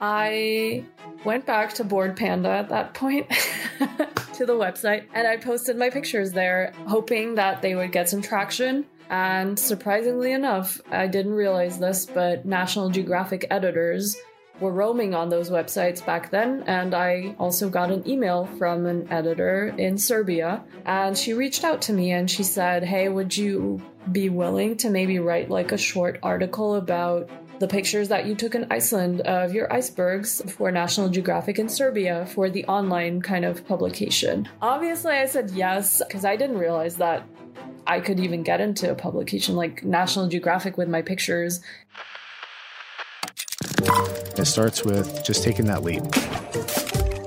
I went back to Bored Panda at that point to the website and I posted my pictures there, hoping that they would get some traction. And surprisingly enough, I didn't realize this, but National Geographic editors were roaming on those websites back then, and I also got an email from an editor in Serbia, and she reached out to me and she said, Hey, would you be willing to maybe write like a short article about the pictures that you took in Iceland of your icebergs for National Geographic in Serbia for the online kind of publication? Obviously, I said yes, because I didn't realize that I could even get into a publication like National Geographic with my pictures. It starts with just taking that leap.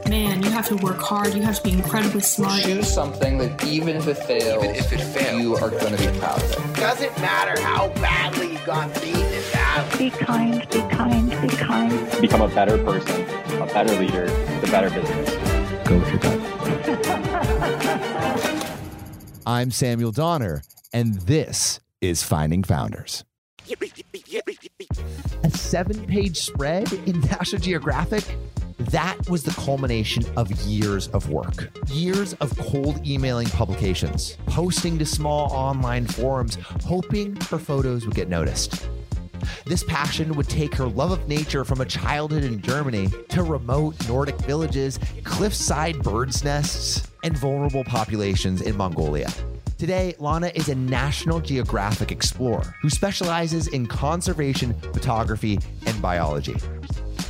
Man, you have to work hard. You have to be incredibly smart. Choose something that even if it fails, Even if it fails. you are going to be proud of it. Doesn't matter how badly you got beaten in battle. Be kind, be kind, be kind. become a better person, a better leader, the better business. Go with your gut. I'm Samuel Donner, and this is Finding Founders. A seven page spread in National Geographic? That was the culmination of years of work, years of cold emailing publications, posting to small online forums, hoping her photos would get noticed. This passion would take her love of nature from a childhood in Germany to remote Nordic villages, cliffside birds' nests, and vulnerable populations in Mongolia. Today, Lana is a National Geographic explorer who specializes in conservation, photography, and biology.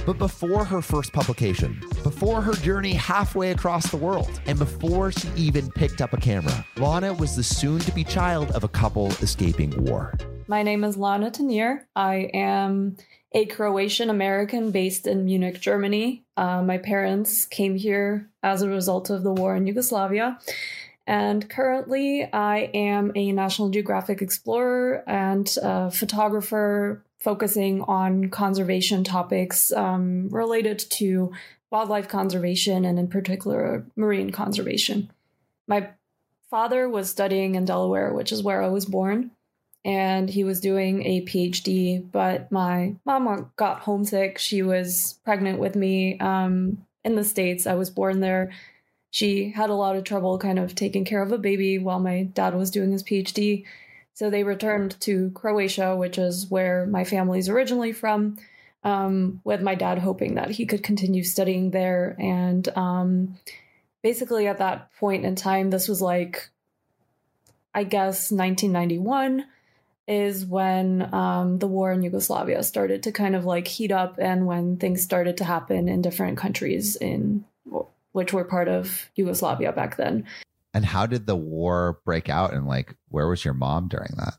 But before her first publication, before her journey halfway across the world, and before she even picked up a camera, Lana was the soon to be child of a couple escaping war. My name is Lana Tannir. I am a Croatian American based in Munich, Germany. Uh, my parents came here as a result of the war in Yugoslavia. And currently, I am a National Geographic explorer and photographer focusing on conservation topics um, related to wildlife conservation and, in particular, marine conservation. My father was studying in Delaware, which is where I was born and he was doing a PhD. But my mom got homesick. She was pregnant with me um, in the States. I was born there. She had a lot of trouble kind of taking care of a baby while my dad was doing his PhD. So they returned to Croatia, which is where my family's originally from, um, with my dad hoping that he could continue studying there. And um, basically, at that point in time, this was like, I guess, 1991 is when um, the war in Yugoslavia started to kind of like heat up and when things started to happen in different countries in which were part of Yugoslavia back then. And how did the war break out? And like, where was your mom during that?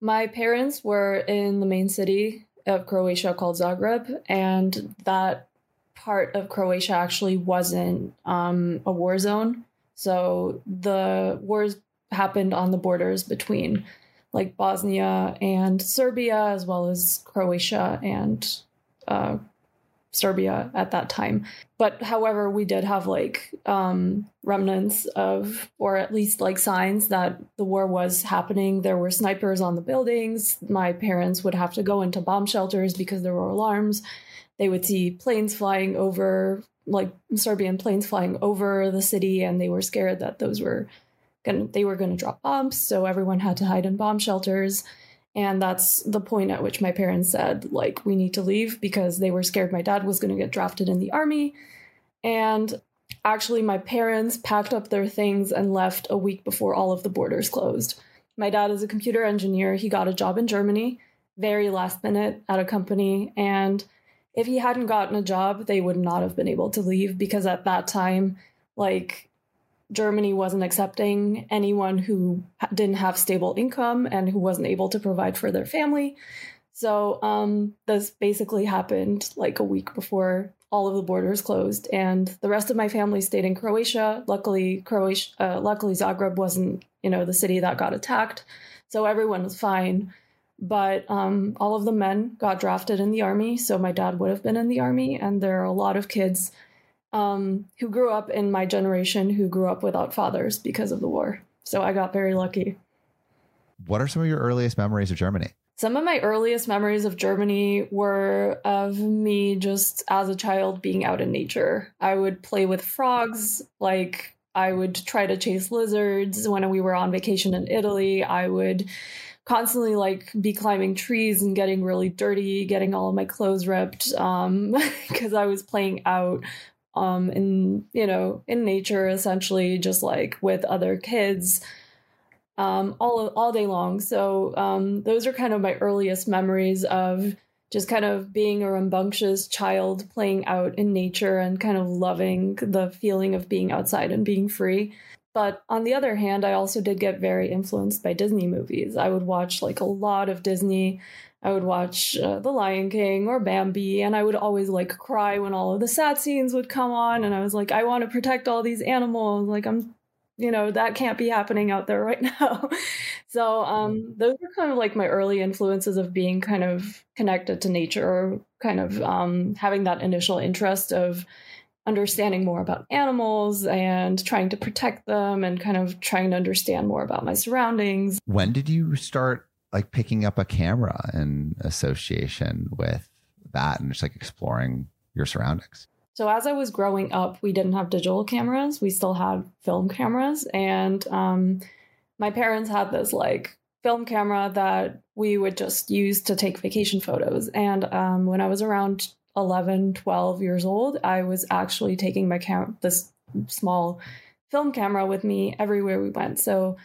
My parents were in the main city of Croatia called Zagreb, and that part of Croatia actually wasn't um, a war zone. So the wars happened on the borders between like Bosnia and Serbia, as well as Croatia and uh, Serbia at that time. But however, we did have like um, remnants of, or at least like signs that the war was happening. There were snipers on the buildings. My parents would have to go into bomb shelters because there were alarms. They would see planes flying over, like Serbian planes flying over the city, and they were scared that those were going they were going to drop bombs. So everyone had to hide in bomb shelters. And that's the point at which my parents said, like, we need to leave because they were scared my dad was going to get drafted in the army. And actually, my parents packed up their things and left a week before all of the borders closed. My dad is a computer engineer. He got a job in Germany, very last minute at a company. And if he hadn't gotten a job, they would not have been able to leave because at that time, like, Germany wasn't accepting anyone who didn't have stable income and who wasn't able to provide for their family. So um, this basically happened like a week before all of the borders closed, and the rest of my family stayed in Croatia. Luckily, Croatia, uh, luckily Zagreb wasn't you know the city that got attacked, so everyone was fine. But um, all of the men got drafted in the army, so my dad would have been in the army, and there are a lot of kids um, who grew up in my generation who grew up without fathers because of the war. So I got very lucky. What are some of your earliest memories of Germany? Some of my earliest memories of Germany were of me just as a child being out in nature. I would play with frogs, like I would try to chase lizards when we were on vacation in Italy. I would constantly like be climbing trees and getting really dirty, getting all of my clothes ripped um because I was playing out um in you know in nature essentially just like with other kids um all all day long. So um those are kind of my earliest memories of just kind of being a rambunctious child playing out in nature and kind of loving the feeling of being outside and being free. But on the other hand, I also did get very influenced by Disney movies. I would watch like a lot of Disney. I would watch uh, The Lion King or Bambi, and I would always like cry when all of the sad scenes would come on. And I was like, I want to protect all these animals. Like, I'm you know that can't be happening out there right now so um those are kind of like my early influences of being kind of connected to nature or kind of um having that initial interest of understanding more about animals and trying to protect them and kind of trying to understand more about my surroundings When did you start like picking up a camera in association with that and just like exploring your surroundings? So as I was growing up, we didn't have digital cameras. We still had film cameras, and um, my parents had this like film camera that we would just use to take vacation photos. And um, when I was around 11, 12 years old, I was actually taking my cam- this small film camera with me everywhere we went. So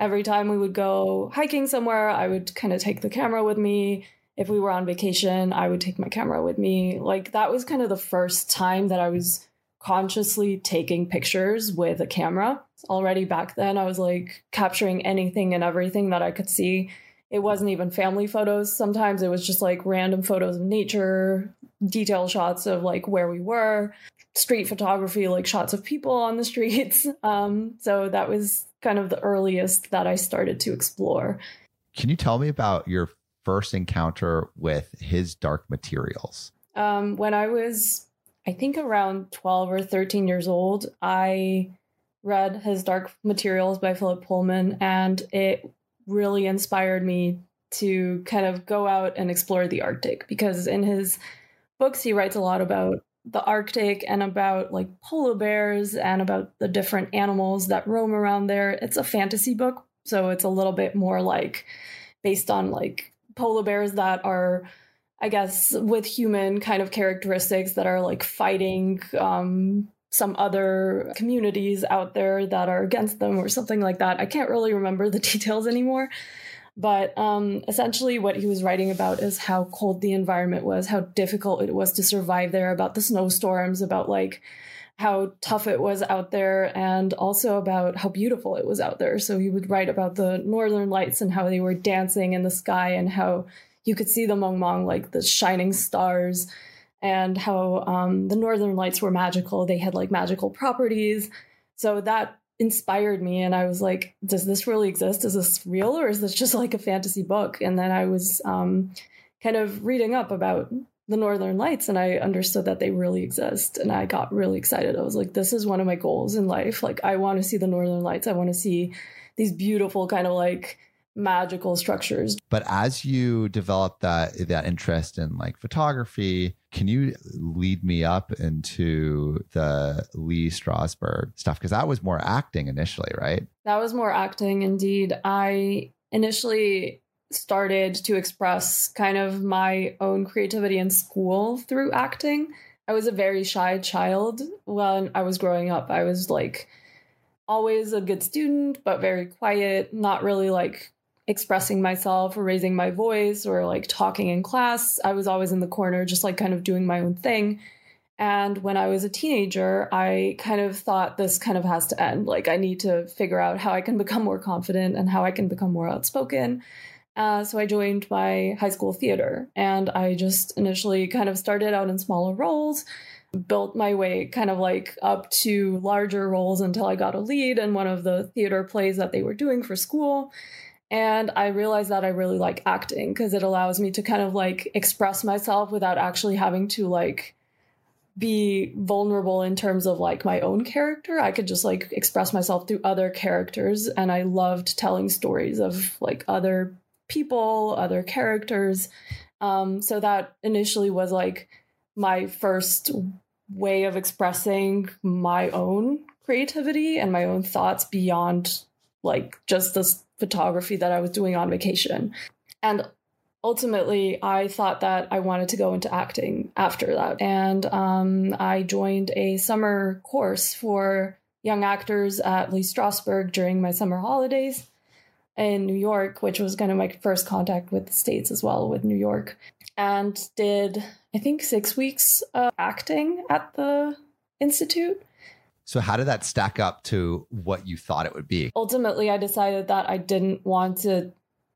every time we would go hiking somewhere, I would kind of take the camera with me if we were on vacation, I would take my camera with me. Like that was kind of the first time that I was consciously taking pictures with a camera. Already back then, I was like capturing anything and everything that I could see. It wasn't even family photos. Sometimes it was just like random photos of nature, detail shots of like where we were, street photography, like shots of people on the streets. Um, so that was kind of the earliest that I started to explore. Can you tell me about your first encounter with his dark materials? Um, when I was, I think, around 12 or 13 years old, I read his Dark Materials by Philip Pullman, and it really inspired me to kind of go out and explore the Arctic because in his books, he writes a lot about the Arctic and about like polar bears and about the different animals that roam around there. It's a fantasy book, so it's a little bit more like based on like polar bears that are i guess with human kind of characteristics that are like fighting um, some other communities out there that are against them or something like that i can't really remember the details anymore but um, essentially what he was writing about is how cold the environment was how difficult it was to survive there about the snowstorms about like how tough it was out there and also about how beautiful it was out there. So he would write about the northern lights and how they were dancing in the sky and how you could see them among like the shining stars and how um, the northern lights were magical. They had like magical properties. So that inspired me and I was like, does this really exist? Is this real or is this just like a fantasy book? And then I was um, kind of reading up about the northern lights and i understood that they really exist and i got really excited i was like this is one of my goals in life like i want to see the northern lights i want to see these beautiful kind of like magical structures but as you develop that that interest in like photography can you lead me up into the lee strasberg stuff because that was more acting initially right that was more acting indeed i initially started to express kind of my own creativity in school through acting. I was a very shy child when I was growing up. I was like always a good student, but very quiet, not really like expressing myself or raising my voice or like talking in class. I was always in the corner, just like kind of doing my own thing. And when I was a teenager, I kind of thought this kind of has to end. Like, I need to figure out how I can become more confident and how I can become more outspoken. Uh, so I joined my high school theater and I just initially kind of started out in smaller roles, built my way kind of like up to larger roles until I got a lead in one of the theater plays that they were doing for school. And I realized that I really like acting because it allows me to kind of like express myself without actually having to like be vulnerable in terms of like my own character. I could just like express myself through other characters. And I loved telling stories of like other people, other characters. Um, so that initially was like my first way of expressing my own creativity and my own thoughts beyond like just this photography that I was doing on vacation. And ultimately, I thought that I wanted to go into acting after that. And um, I joined a summer course for young actors at Lee Strasberg during my summer holidays in New York, which was kind of my first contact with the States as well, with New York. And did, I think, six weeks of acting at the Institute. So, how did that stack up to what you thought it would be? Ultimately, I decided that I didn't want to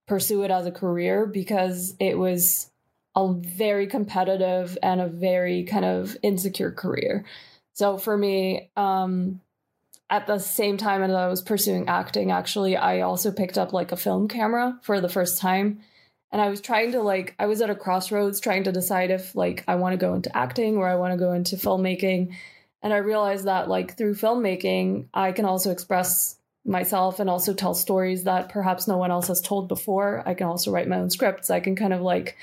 pursue it as a career because it was a very competitive and a very kind of insecure career. So, for me, um, at the same time as I was pursuing acting, actually, I also picked up like a film camera for the first time. And I was trying to like, I was at a crossroads trying to decide if like I want to go into acting or I want to go into filmmaking. And I realized that like through filmmaking, I can also express myself and also tell stories that perhaps no one else has told before. I can also write my own scripts. I can kind of like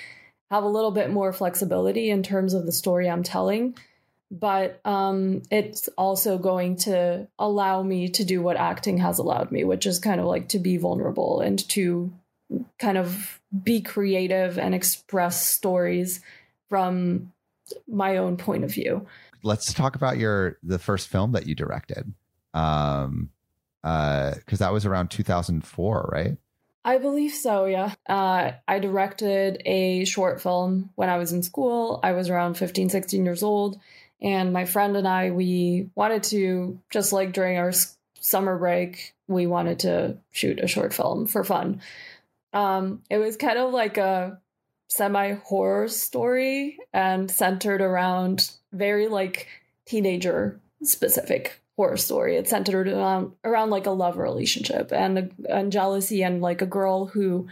have a little bit more flexibility in terms of the story I'm telling but um, it's also going to allow me to do what acting has allowed me, which is kind of like to be vulnerable and to kind of be creative and express stories from my own point of view. Let's talk about your the first film that you directed, um, uh because uh, that was around 2004, right? I believe so, yeah. Uh, I directed a short film when I was in school. I was around 15, 16 years old and my friend and I, we wanted to, just like during our summer break, we wanted to shoot a short film for fun. Um, it was kind of like a semi horror story and centered around very like teenager specific horror story. It's centered around, around like a love relationship and, and jealousy and like a girl who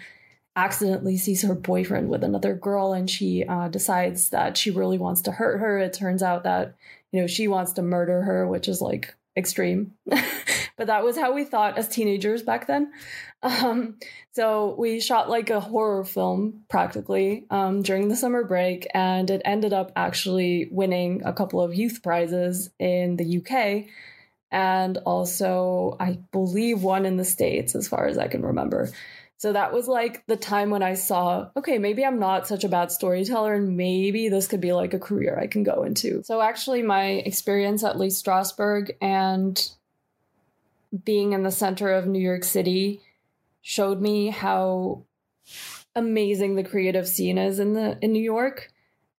accidentally sees her boyfriend with another girl and she uh, decides that she really wants to hurt her. It turns out that, you know, she wants to murder her, which is like extreme. but that was how we thought as teenagers back then. Um, so we shot like a horror film practically um, during the summer break, and it ended up actually winning a couple of youth prizes in the UK. And also, I believe one in the States, as far as I can remember. So that was like the time when I saw, okay, maybe I'm not such a bad storyteller and maybe this could be like a career I can go into. So actually, my experience at Lee Strasberg and being in the center of New York City showed me how amazing the creative scene is in the in New York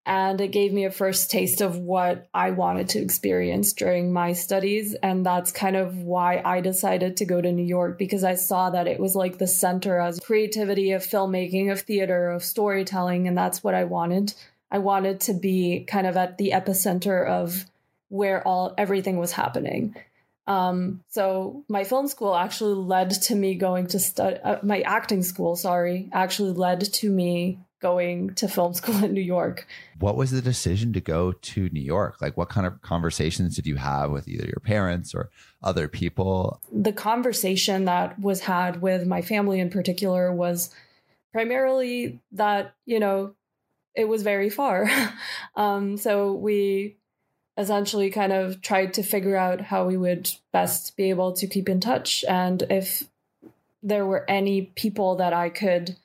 and it gave me a first taste of what I wanted to experience during my studies. And that's kind of why I decided to go to New York because I saw that it was like the center of creativity, of filmmaking, of theater, of storytelling. And that's what I wanted. I wanted to be kind of at the epicenter of where all everything was happening. Um, so my film school actually led to me going to study, uh, my acting school, sorry, actually led to me going to film school in New York. What was the decision to go to New York? Like, what kind of conversations did you have with either your parents or other people? The conversation that was had with my family in particular was primarily that, you know, it was very far. um, so we essentially kind of tried to figure out how we would best be able to keep in touch and if there were any people that I could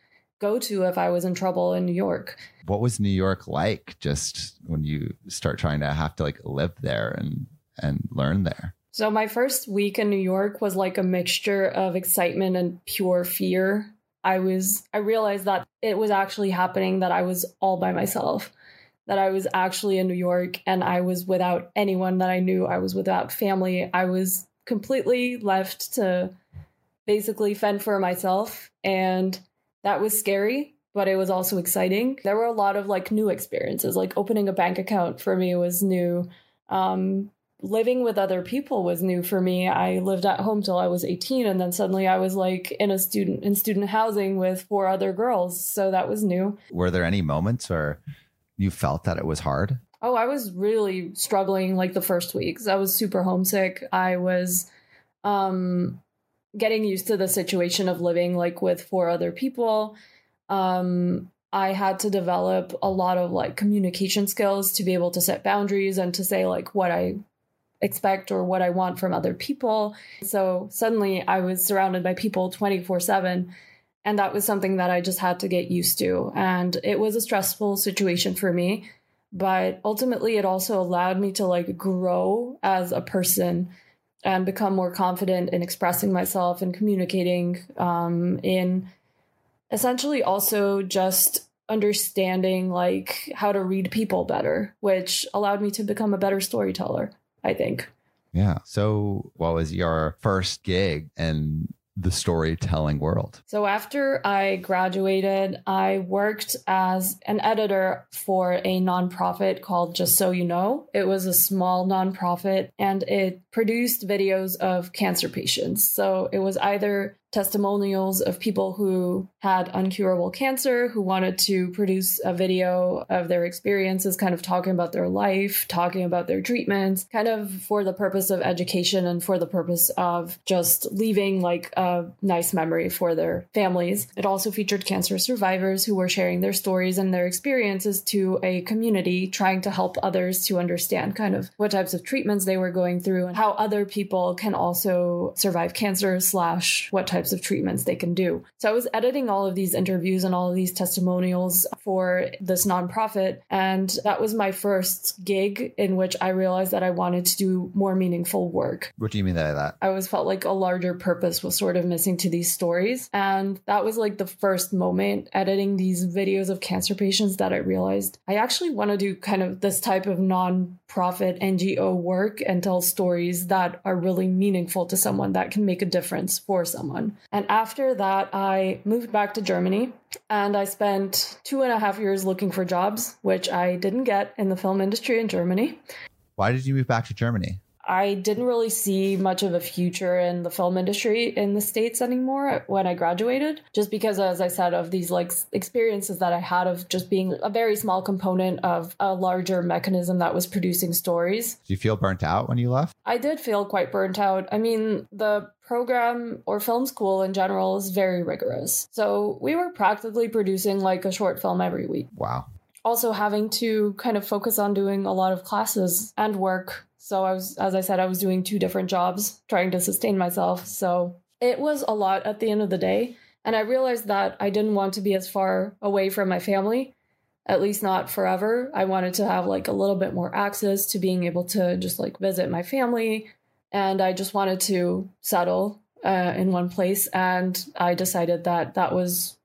go to if I was in trouble in New York. What was New York like just when you start trying to have to like live there and and learn there? So my first week in New York was like a mixture of excitement and pure fear. I was I realized that it was actually happening that I was all by myself. That I was actually in New York and I was without anyone that I knew. I was without family. I was completely left to basically fend for myself and that was scary, but it was also exciting. There were a lot of like new experiences, like opening a bank account for me was new. Um, living with other people was new for me. I lived at home till I was 18 and then suddenly I was like in a student in student housing with four other girls. So that was new. Were there any moments where you felt that it was hard? Oh, I was really struggling like the first weeks. I was super homesick. I was um getting used to the situation of living like with four other people. um, I had to develop a lot of like communication skills to be able to set boundaries and to say like what I expect or what I want from other people. So suddenly I was surrounded by people 24 7. And that was something that I just had to get used to. And it was a stressful situation for me. But ultimately, it also allowed me to like grow as a person and become more confident in expressing myself and communicating um, in essentially also just understanding like how to read people better which allowed me to become a better storyteller i think Yeah. So, what was your first gig in the storytelling world? So after I graduated, I worked as an editor for a nonprofit called Just So You Know. It was a small nonprofit and it produced videos of cancer patients. So it was either testimonials of people who had uncurable cancer who wanted to produce a video of their experiences, kind of talking about their life, talking about their treatments, kind of for the purpose of education and for the purpose of just leaving like a nice memory for their families. It also featured cancer survivors who were sharing their stories and their experiences to a community, trying to help others to understand kind of what types of treatments they were going through and how other people can also survive cancer slash what types of treatments they can do. So I was editing all of these interviews and all of these testimonials for this nonprofit. And that was my first gig in which I realized that I wanted to do more meaningful work. What do you mean by that? I always felt like a larger purpose was sort of missing to these stories. And that was like the first moment editing these videos of cancer patients that I realized I actually want to do kind of this type of non-profit NGO work and tell stories that are really meaningful to someone that can make a difference for someone. And after that, I moved back to Germany and I spent two and a half years looking for jobs, which I didn't get in the film industry in Germany. Why did you move back to Germany? I didn't really see much of a future in the film industry in the States anymore when I graduated, just because, as I said, of these like experiences that I had of just being a very small component of a larger mechanism that was producing stories. Did you feel burnt out when you left? I did feel quite burnt out. I mean, the program or film school in general is very rigorous. So we were practically producing like a short film every week. Wow. Also, having to kind of focus on doing a lot of classes and work so I was, as I said, I was doing two different jobs trying to sustain myself. So it was a lot at the end of the day. And I realized that I didn't want to be as far away from my family, at least not forever. I wanted to have like a little bit more access to being able to just like visit my family. And I just wanted to settle uh, in one place. And I decided that that was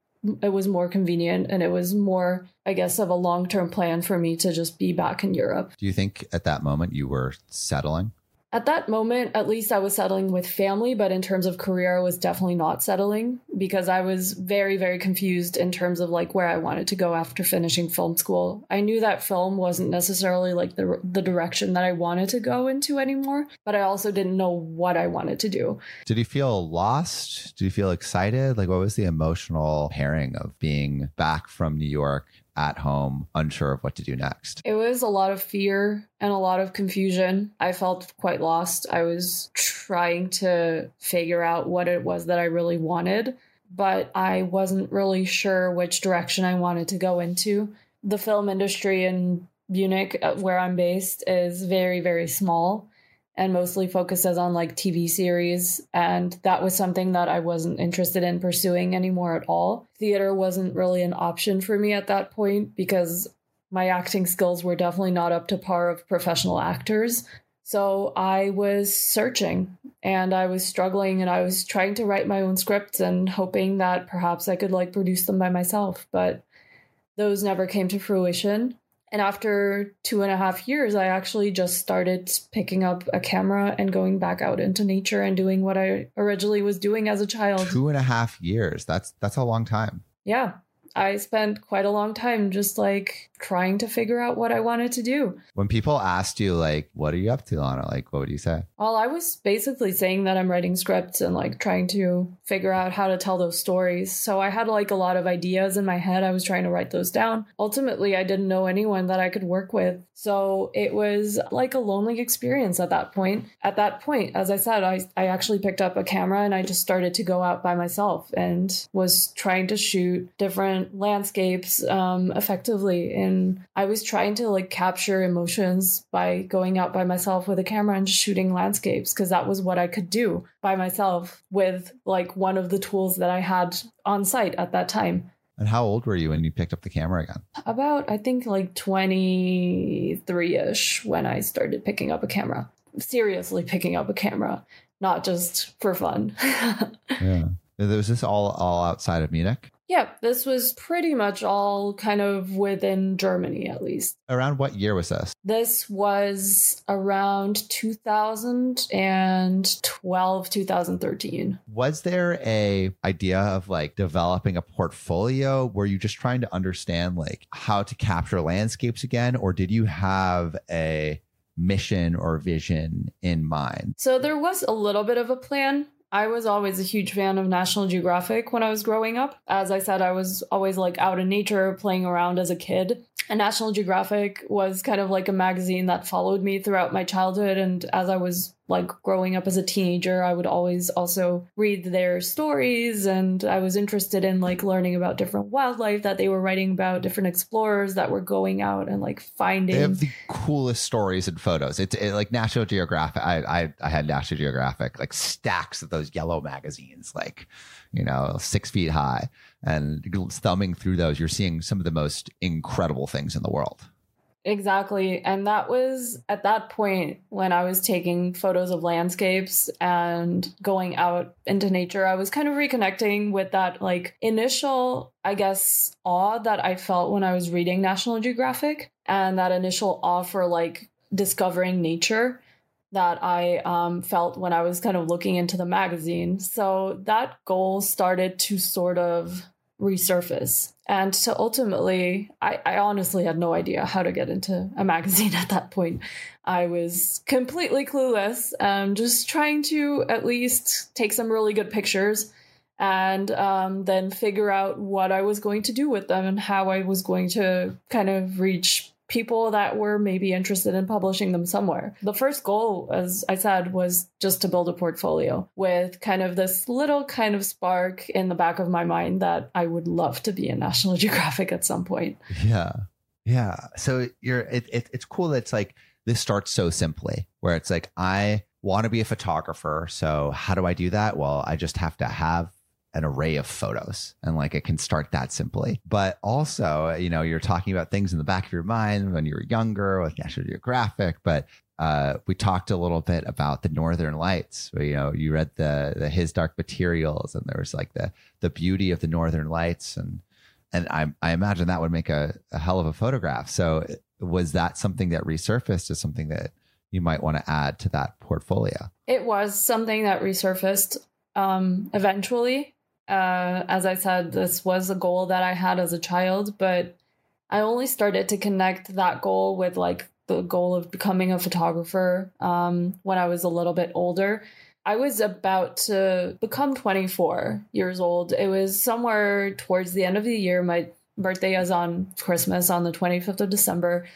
it was more convenient and it was more i guess of a long-term plan for me to just be back in europe Do you think at that moment you were settling? At that moment at least i was settling with family but in terms of career i was definitely not settling because i was very very confused in terms of like where i wanted to go after finishing film school i knew that film wasn't necessarily like the, the direction that i wanted to go into anymore but i also didn't know what i wanted to do Did you feel lost? Did you feel excited? Like, what was the emotional pairing of being back from New York at home, unsure of what to do next? It was a lot of fear and a lot of confusion. I felt quite lost. I was trying to figure out what it was that I really wanted, but I wasn't really sure which direction I wanted to go into. The film industry in Munich, uh, where I'm based, is very, very small and mostly focuses on like TV series. And that was something that I wasn't interested in pursuing anymore at all. Theater wasn't really an option for me at that point because my acting skills were definitely not up to par of professional actors. So I was searching and I was struggling and I was trying to write my own scripts and hoping that perhaps I could like produce them by myself. But those never came to fruition. And after two and a half years, I actually just started picking up a camera and going back out into nature and doing what I originally was doing as a child. Two and a half years. That's that's a long time. Yeah. I spent quite a long time just like trying to figure out what I wanted to do. When people asked you, like, what are you up to, Lana? Like, what would you say? Well, I was basically saying that I'm writing scripts and like trying to figure out how to tell those stories. So I had like a lot of ideas in my head. I was trying to write those down. Ultimately, I didn't know anyone that I could work with. So it was like a lonely experience at that point. At that point, as I said, I, I actually picked up a camera and I just started to go out by myself and was trying to shoot different different landscapes um, effectively. And I was trying to like capture emotions by going out by myself with a camera and shooting landscapes because that was what I could do by myself with like one of the tools that I had on site at that time. And how old were you when you picked up the camera again? About, I think, like 23 ish when I started picking up a camera. Seriously, picking up a camera, not just for fun. Yeah. Was this all all outside of Munich? Yeah, this was pretty much all kind of within Germany, at least. Around what year was this? This was around 2012, 2013. Was there a idea of like developing a portfolio? Were you just trying to understand like how to capture landscapes again, or did you have a mission or vision in mind? So there was a little bit of a plan. I was always a huge fan of National Geographic when I was growing up. As I said, I was always like out in nature, playing around as a kid. And National Geographic was kind of like a magazine that followed me throughout my childhood. And as I was like growing up as a teenager, I would always also read their stories. And I was interested in like learning about different wildlife that they were writing about, different explorers that were going out and like finding. They have the coolest stories and photos. It's it, like National Geographic. I, I I had National Geographic like stacks of those yellow magazines, like you know six feet high, and thumbing through those, you're seeing some of the most incredible things in the world. Exactly. And that was at that point when I was taking photos of landscapes and going out into nature, I was kind of reconnecting with that like initial, I guess, awe that I felt when I was reading National Geographic and that initial awe for like discovering nature that I um, felt when I was kind of looking into the magazine. So that goal started to sort of resurface. And so ultimately, I, I, honestly had no idea how to get into a magazine at that point. I was completely clueless, um, just trying to at least take some really good pictures and um, then figure out what I was going to do with them and how I was going to kind of reach people that were maybe interested in publishing them somewhere. The first goal, as I said, was just to build a portfolio with kind of this little kind of spark in the back of my mind that I would love to be in National Geographic at some point. Yeah. Yeah. So you're, it, it, it's cool that it's like this starts so simply, where it's like, I want to be a photographer. So how do I do that? Well, I just have to have an array of photos and like it can start that simply. But also you know you're talking about things in the back of your mind when you were younger with national geographic but uh, we talked a little bit about the northern lights. You know you read the the his dark materials and there was like the the beauty of the northern lights and and i i imagine that would make a, a hell of a photograph. So was that something that resurfaced as something that you might want to add to that portfolio? It was something that resurfaced um, eventually uh, as I said, this was a goal that I had as a child, but I only started to connect that goal with like the goal of becoming a photographer um, when I was a little bit older. I was about to become 24 years old. It was somewhere towards the end of the year. My birthday is on Christmas on the 25th of December.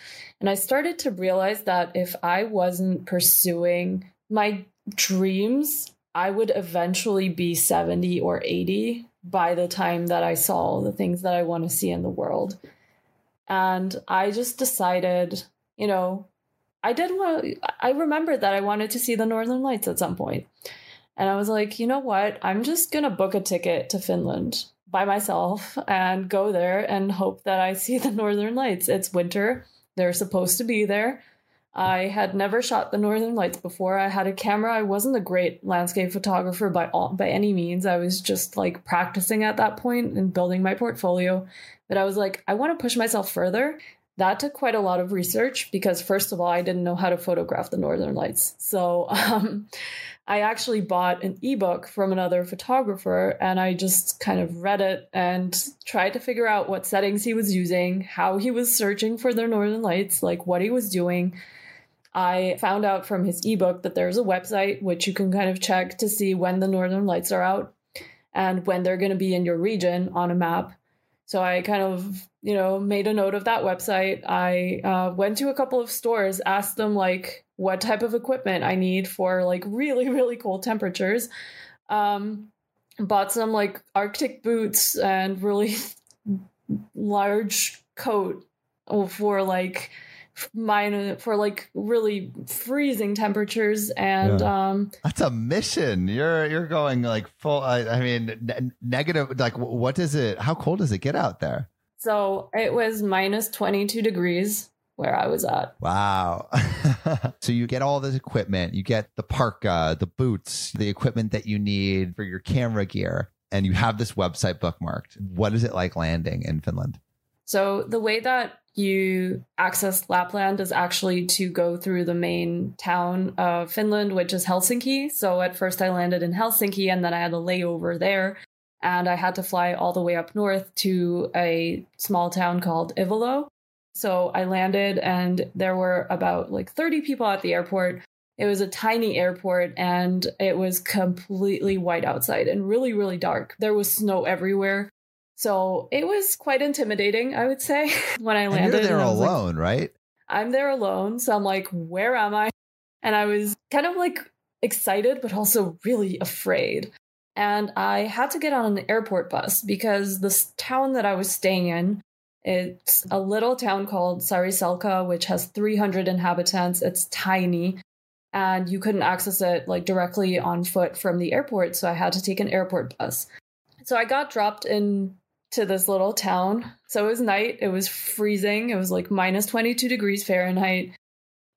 And I started to realize that if I wasn't pursuing my dreams I would eventually be 70 or 80 by the time that I saw the things that I want to see in the world. And I just decided, you know, I did want I remembered that I wanted to see the Northern Lights at some point. And I was like, you know what? I'm just going to book a ticket to Finland by myself and go there and hope that I see the Northern Lights. It's winter. They're supposed to be there. I had never shot the Northern Lights before. I had a camera. I wasn't a great landscape photographer by all, by any means. I was just like practicing at that point and building my portfolio. But I was like, I want to push myself further. That took quite a lot of research because first of all, I didn't know how to photograph the Northern Lights. So um, I actually bought an ebook from another photographer and I just kind of read it and tried to figure out what settings he was using, how he was searching for the Northern Lights, like what he was doing I found out from his ebook that there's a website which you can kind of check to see when the northern lights are out and when they're going to be in your region on a map. So I kind of, you know, made a note of that website. I uh, went to a couple of stores, asked them like what type of equipment I need for like really, really cold temperatures. Um, bought some like Arctic boots and really large coat for like minus for like really freezing temperatures and Yeah. um That's a mission. You're you're going like full. I, I mean, ne- negative. Like, what does it? How cold does it get out there? so it was minus 22 degrees where I was at. Wow. so you get all this equipment. You get the parka, the boots, the equipment that you need for your camera gear, and you have this website bookmarked. What is it like landing in Finland? So the way that you access Lapland is actually to go through the main town of Finland, which is Helsinki. So at first I landed in Helsinki and then I had a layover there. And I had to fly all the way up north to a small town called Ivalo. So I landed and there were about like 30 people at the airport. It was a tiny airport and it was completely white outside and really, really dark. There was snow everywhere. So it was quite intimidating, I would say, when I And landed. you're there and was like, alone, right? I'm there alone. So I'm like, where am I? And I was kind of like excited, but also really afraid. And I had to get on an airport bus because this town that I was staying in, it's a little town called Saariselkä, which has 300 inhabitants. It's tiny. And you couldn't access it like directly on foot from the airport. So I had to take an airport bus. So I got dropped in to this little town. So it was night. It was freezing. It was like minus 22 degrees Fahrenheit.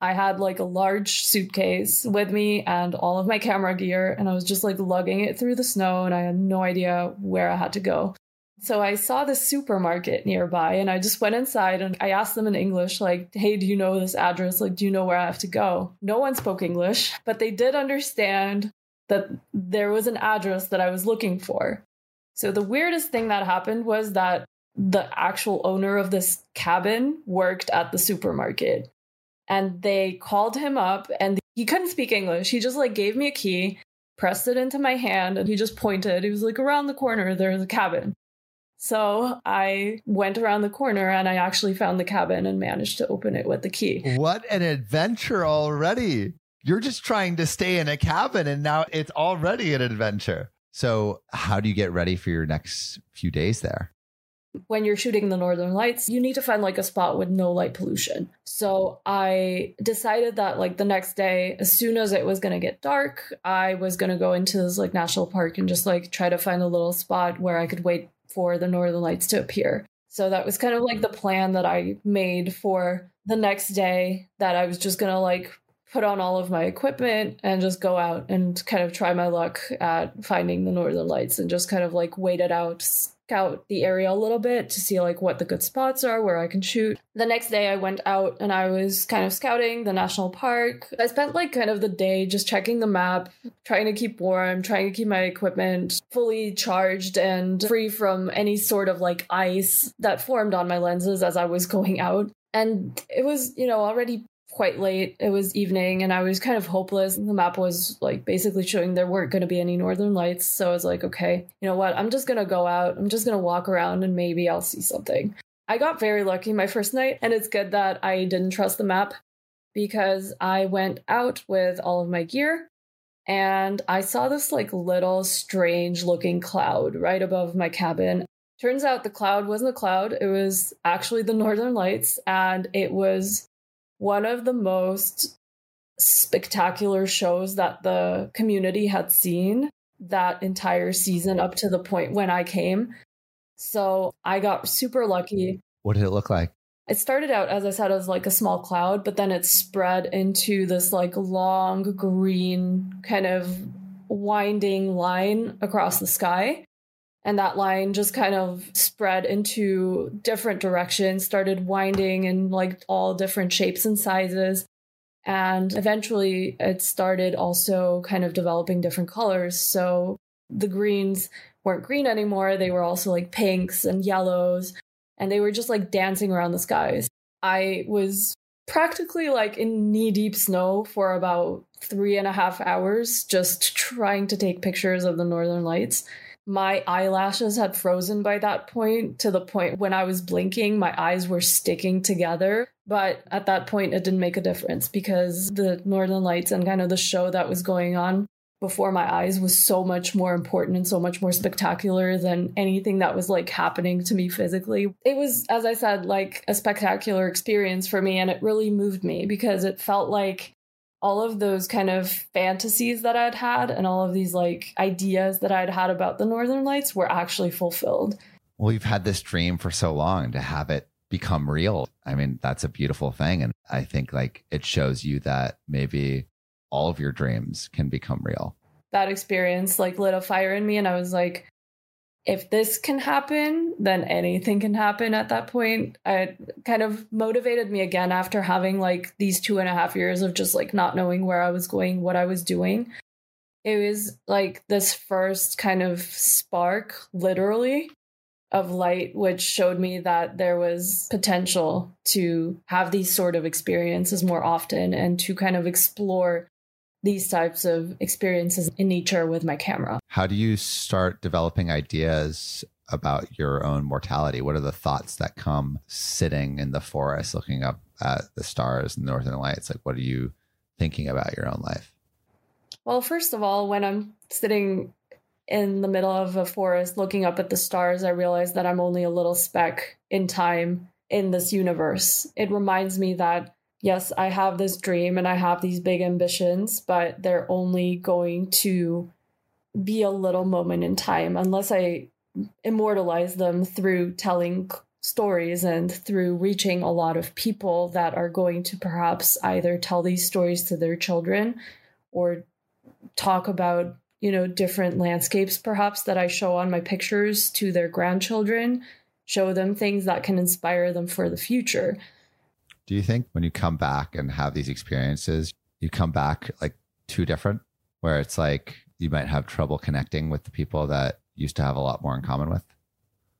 I had like a large suitcase with me and all of my camera gear, and I was just like lugging it through the snow, and I had no idea where I had to go. So I saw this supermarket nearby, and I just went inside and I asked them in English, like, hey, do you know this address? Like, do you know where I have to go? No one spoke English, but they did understand that there was an address that I was looking for. So the weirdest thing that happened was that the actual owner of this cabin worked at the supermarket. And they called him up and he couldn't speak English. He just like gave me a key, pressed it into my hand, and he just pointed. He was like, around the corner, there's a cabin. So I went around the corner and I actually found the cabin and managed to open it with the key. What an adventure already. You're just trying to stay in a cabin and now it's already an adventure. So, how do you get ready for your next few days there? when you're shooting the northern lights you need to find like a spot with no light pollution so i decided that like the next day as soon as it was going to get dark i was going to go into this like national park and just like try to find a little spot where i could wait for the northern lights to appear so that was kind of like the plan that i made for the next day that i was just going to like put on all of my equipment and just go out and kind of try my luck at finding the northern lights and just kind of like wait it out scout the area a little bit to see like what the good spots are where I can shoot. The next day I went out and I was kind of scouting the national park. I spent like kind of the day just checking the map, trying to keep warm, trying to keep my equipment fully charged and free from any sort of like ice that formed on my lenses as I was going out. And it was, you know, already quite late. It was evening and I was kind of hopeless. The map was like basically showing there weren't going to be any northern lights. So I was like, okay, you know what? I'm just going to go out. I'm just going to walk around and maybe I'll see something. I got very lucky my first night and it's good that I didn't trust the map because I went out with all of my gear and I saw this like little strange looking cloud right above my cabin. Turns out the cloud wasn't a cloud, it was actually the northern lights and it was one of the most spectacular shows that the community had seen that entire season up to the point when I came. So I got super lucky. What did it look like? It started out, as I said, as like a small cloud, but then it spread into this like long green kind of winding line across the sky. And that line just kind of spread into different directions, started winding in like all different shapes and sizes. And eventually it started also kind of developing different colors. So the greens weren't green anymore. They were also like pinks and yellows. And they were just like dancing around the skies. I was practically like in knee deep snow for about three and a half hours, just trying to take pictures of the northern lights. My eyelashes had frozen by that point to the point when I was blinking, my eyes were sticking together. But at that point, it didn't make a difference because the northern lights and kind of the show that was going on before my eyes was so much more important and so much more spectacular than anything that was like happening to me physically. It was, as I said, like a spectacular experience for me, and it really moved me because it felt like all of those kind of fantasies that I'd had and all of these like ideas that I'd had about the Northern Lights were actually fulfilled. Well, you've had this dream for so long to have it become real. I mean, that's a beautiful thing. And I think like it shows you that maybe all of your dreams can become real. That experience like lit a fire in me. And I was like, if this can happen, then anything can happen at that point. It kind of motivated me again after having like these two and a half years of just like not knowing where I was going, what I was doing. It was like this first kind of spark, literally, of light, which showed me that there was potential to have these sort of experiences more often and to kind of explore these types of experiences in nature with my camera. How do you start developing ideas about your own mortality? What are the thoughts that come sitting in the forest looking up at the stars and northern lights? Like, what are you thinking about your own life? Well, first of all, when I'm sitting in the middle of a forest looking up at the stars, I realize that I'm only a little speck in time in this universe. It reminds me that yes, I have this dream and I have these big ambitions, but they're only going to be a little moment in time unless I immortalize them through telling stories and through reaching a lot of people that are going to perhaps either tell these stories to their children or talk about you know different landscapes perhaps that I show on my pictures to their grandchildren show them things that can inspire them for the future do you think when you come back and have these experiences, you come back like too different, where it's like you might have trouble connecting with the people that used to have a lot more in common with?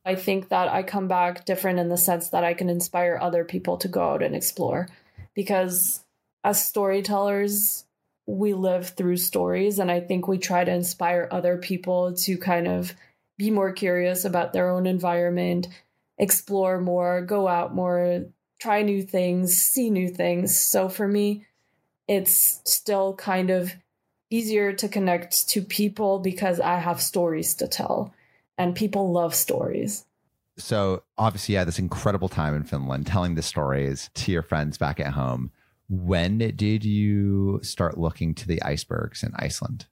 I think that I come back different in the sense that I can inspire other people to go out and explore. Because as storytellers, we live through stories, and I think we try to inspire other people to kind of be more curious about their own environment, explore more, go out more, try new things, see new things. So for me, it's still kind of easier to connect to people because I have stories to tell and people love stories. So obviously, you had this incredible time in Finland telling the stories to your friends back at home. When did you start looking to the icebergs in Iceland?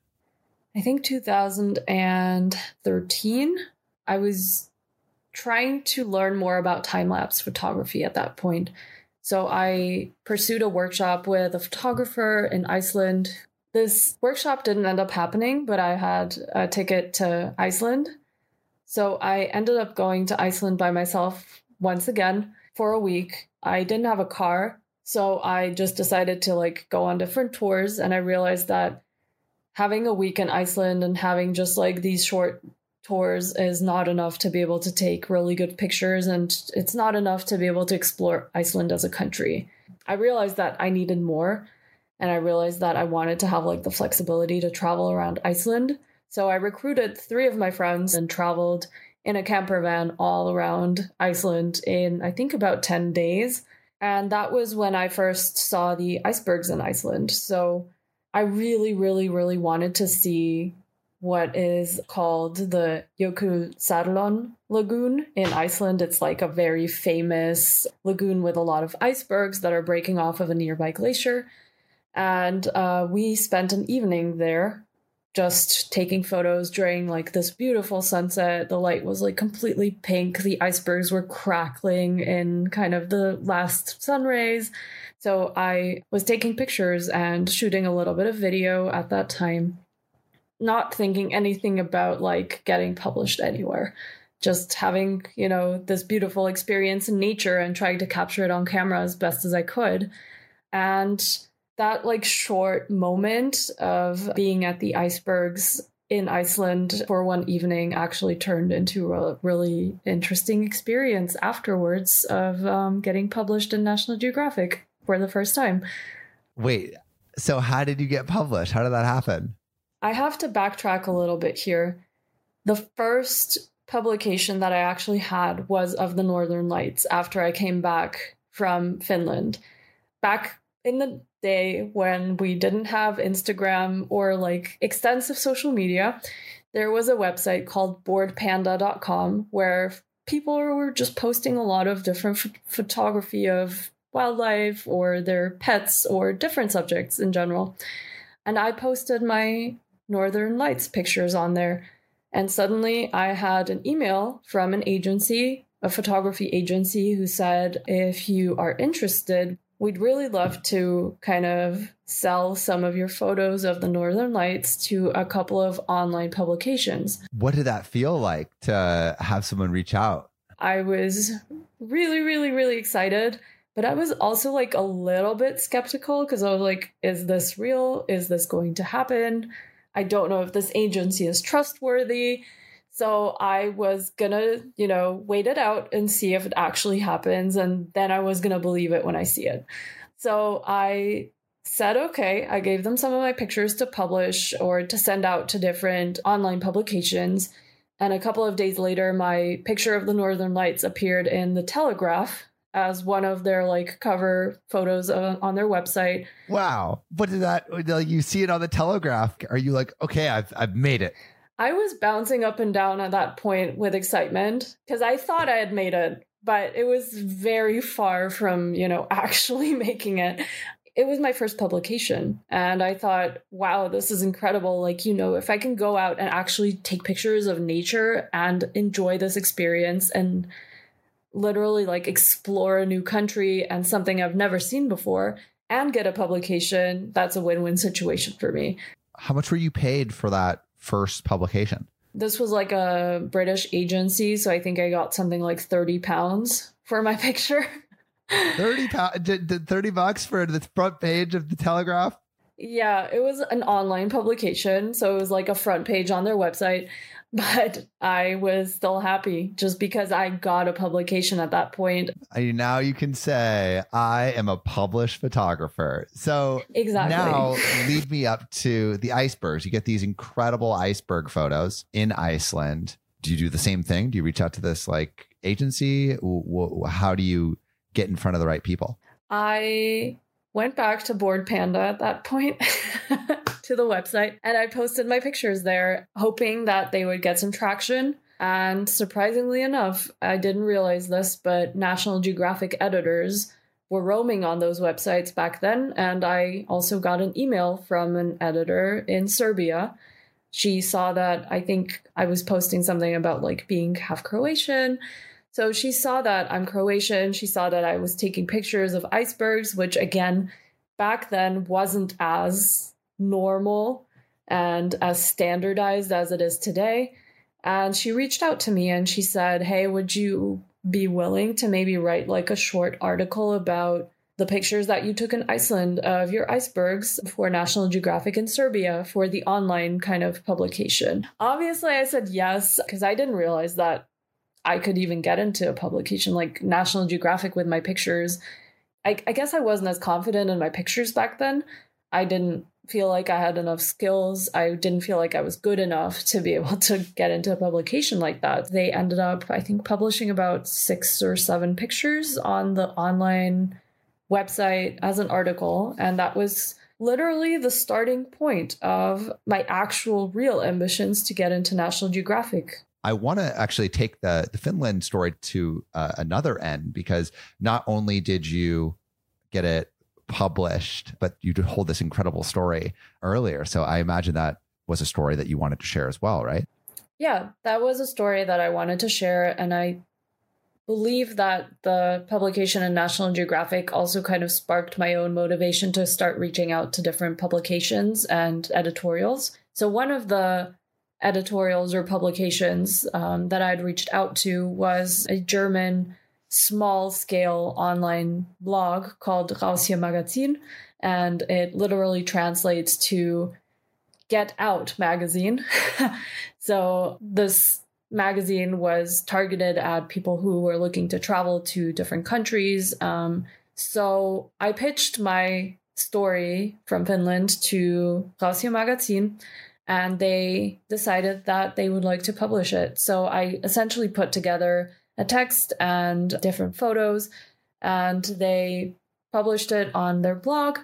I think 2013. I was trying to learn more about time lapse photography at that point. So I pursued a workshop with a photographer in Iceland. This workshop didn't end up happening, but I had a ticket to Iceland. So I ended up going to Iceland by myself once again for a week. I didn't have a car, so I just decided to like go on different tours and I realized that having a week in Iceland and having just like these short tours is not enough to be able to take really good pictures and it's not enough to be able to explore Iceland as a country. I realized that I needed more and I realized that I wanted to have like the flexibility to travel around Iceland. So I recruited 3 of my friends and traveled in a camper van all around Iceland in I think about 10 days. And that was when I first saw the icebergs in Iceland. So I really, really, really wanted to see what is called the Jökulsárlón Lagoon in Iceland. It's like a very famous lagoon with a lot of icebergs that are breaking off of a nearby glacier. And uh, we spent an evening there just taking photos during like this beautiful sunset. The light was like completely pink. The icebergs were crackling in kind of the last sun rays. So I was taking pictures and shooting a little bit of video at that time not thinking anything about like getting published anywhere just having you know this beautiful experience in nature and trying to capture it on camera as best as i could and that like short moment of being at the icebergs in Iceland for one evening actually turned into a really interesting experience afterwards of um, getting published in National Geographic for the first time. Wait, so how did you get published? How did that happen? I have to backtrack a little bit here. The first publication that I actually had was of the Northern Lights after I came back from Finland. Back in the day when we didn't have Instagram or like extensive social media, there was a website called boredpanda.com where people were just posting a lot of different ph- photography of wildlife or their pets or different subjects in general. And I posted my Northern Lights pictures on there. And suddenly I had an email from an agency, a photography agency, who said, if you are interested, we'd really love to kind of sell some of your photos of the Northern Lights to a couple of online publications. What did that feel like to have someone reach out? I was really, really, really excited. But I was also like a little bit skeptical because I was like, is this real? Is this going to happen? I don't know if this agency is trustworthy. So I was gonna, you know, wait it out and see if it actually happens. And then I was gonna believe it when I see it. So I said, okay, I gave them some of my pictures to publish or to send out to different online publications. And a couple of days later, my picture of the Northern Lights appeared in the Telegraph as one of their like cover photos on, on their website. Wow. What did that you see it on the telegraph? Are you like, okay, I've I've made it? I was bouncing up and down at that point with excitement because I thought I had made it, but it was very far from, you know, actually making it. It was my first publication, and I thought, wow, this is incredible. Like, you know, if I can go out and actually take pictures of nature and enjoy this experience and literally like explore a new country and something I've never seen before and get a publication, that's a win win situation for me. How much were you paid for that first publication? This was like a British agency, so I think I got something like 30 pounds for my picture. 30 pounds, 30 bucks for the front page of the Telegraph? Yeah, it was an online publication, so it was like a front page on their website but I was still happy just because I got a publication at that point. Now you can say I am a published photographer. So exactly now lead me up to the icebergs. You get these incredible iceberg photos in Iceland. Do you do the same thing? Do you reach out to this like agency? How do you get in front of the right people? I went back to Bored Panda at that point. to the website and I posted my pictures there, hoping that they would get some traction. And surprisingly enough, I didn't realize this, but National Geographic editors were roaming on those websites back then. And I also got an email from an editor in Serbia. She saw that I think I was posting something about like being half Croatian. So she saw that I'm Croatian. She saw that I was taking pictures of icebergs, which again, back then wasn't as normal and as standardized as it is today. And she reached out to me and she said, Hey, would you be willing to maybe write like a short article about the pictures that you took in Iceland of your icebergs for National Geographic in Serbia for the online kind of publication? Obviously, I said yes because I didn't realize that I could even get into a publication like National Geographic with my pictures. I, I guess I wasn't as confident in my pictures back then. I didn't feel like I had enough skills. I didn't feel like I was good enough to be able to get into a publication like that. They ended up, I think, publishing about six or seven pictures on the online website as an article. And that was literally the starting point of my actual real ambitions to get into National Geographic. I want to actually take the, the Finland story to uh, another end because not only did you get it published, but you hold this incredible story earlier. So I imagine that was a story that you wanted to share as well, right? Yeah, that was a story that I wanted to share. And I believe that the publication in National Geographic also kind of sparked my own motivation to start reaching out to different publications and editorials. So one of the editorials or publications um, that I'd reached out to was a German small scale online blog called Raus Magazin, and it literally translates to Get Out magazine. so this magazine was targeted at people who were looking to travel to different countries. Um, so I pitched my story from Finland to Raus Magazin, and they decided that they would like to publish it. So I essentially put together a text and different photos, and they published it on their blog.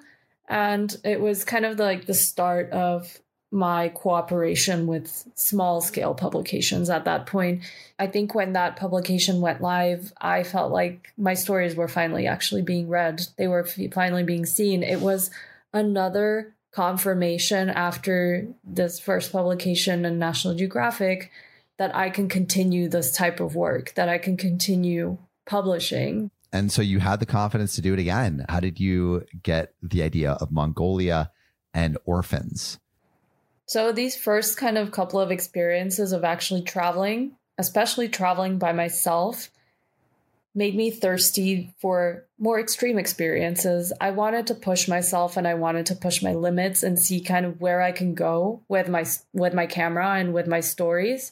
And it was kind of like the start of my cooperation with small scale publications at that point. I think when that publication went live, I felt like my stories were finally actually being read. They were finally being seen. It was another confirmation after this first publication in National Geographic that I can continue this type of work, that I can continue publishing. And so you had the confidence to do it again. How did you get the idea of Mongolia and orphans? So these first kind of couple of experiences of actually traveling, especially traveling by myself, made me thirsty for more extreme experiences. I wanted to push myself and I wanted to push my limits and see kind of where I can go with my with my camera and with my stories.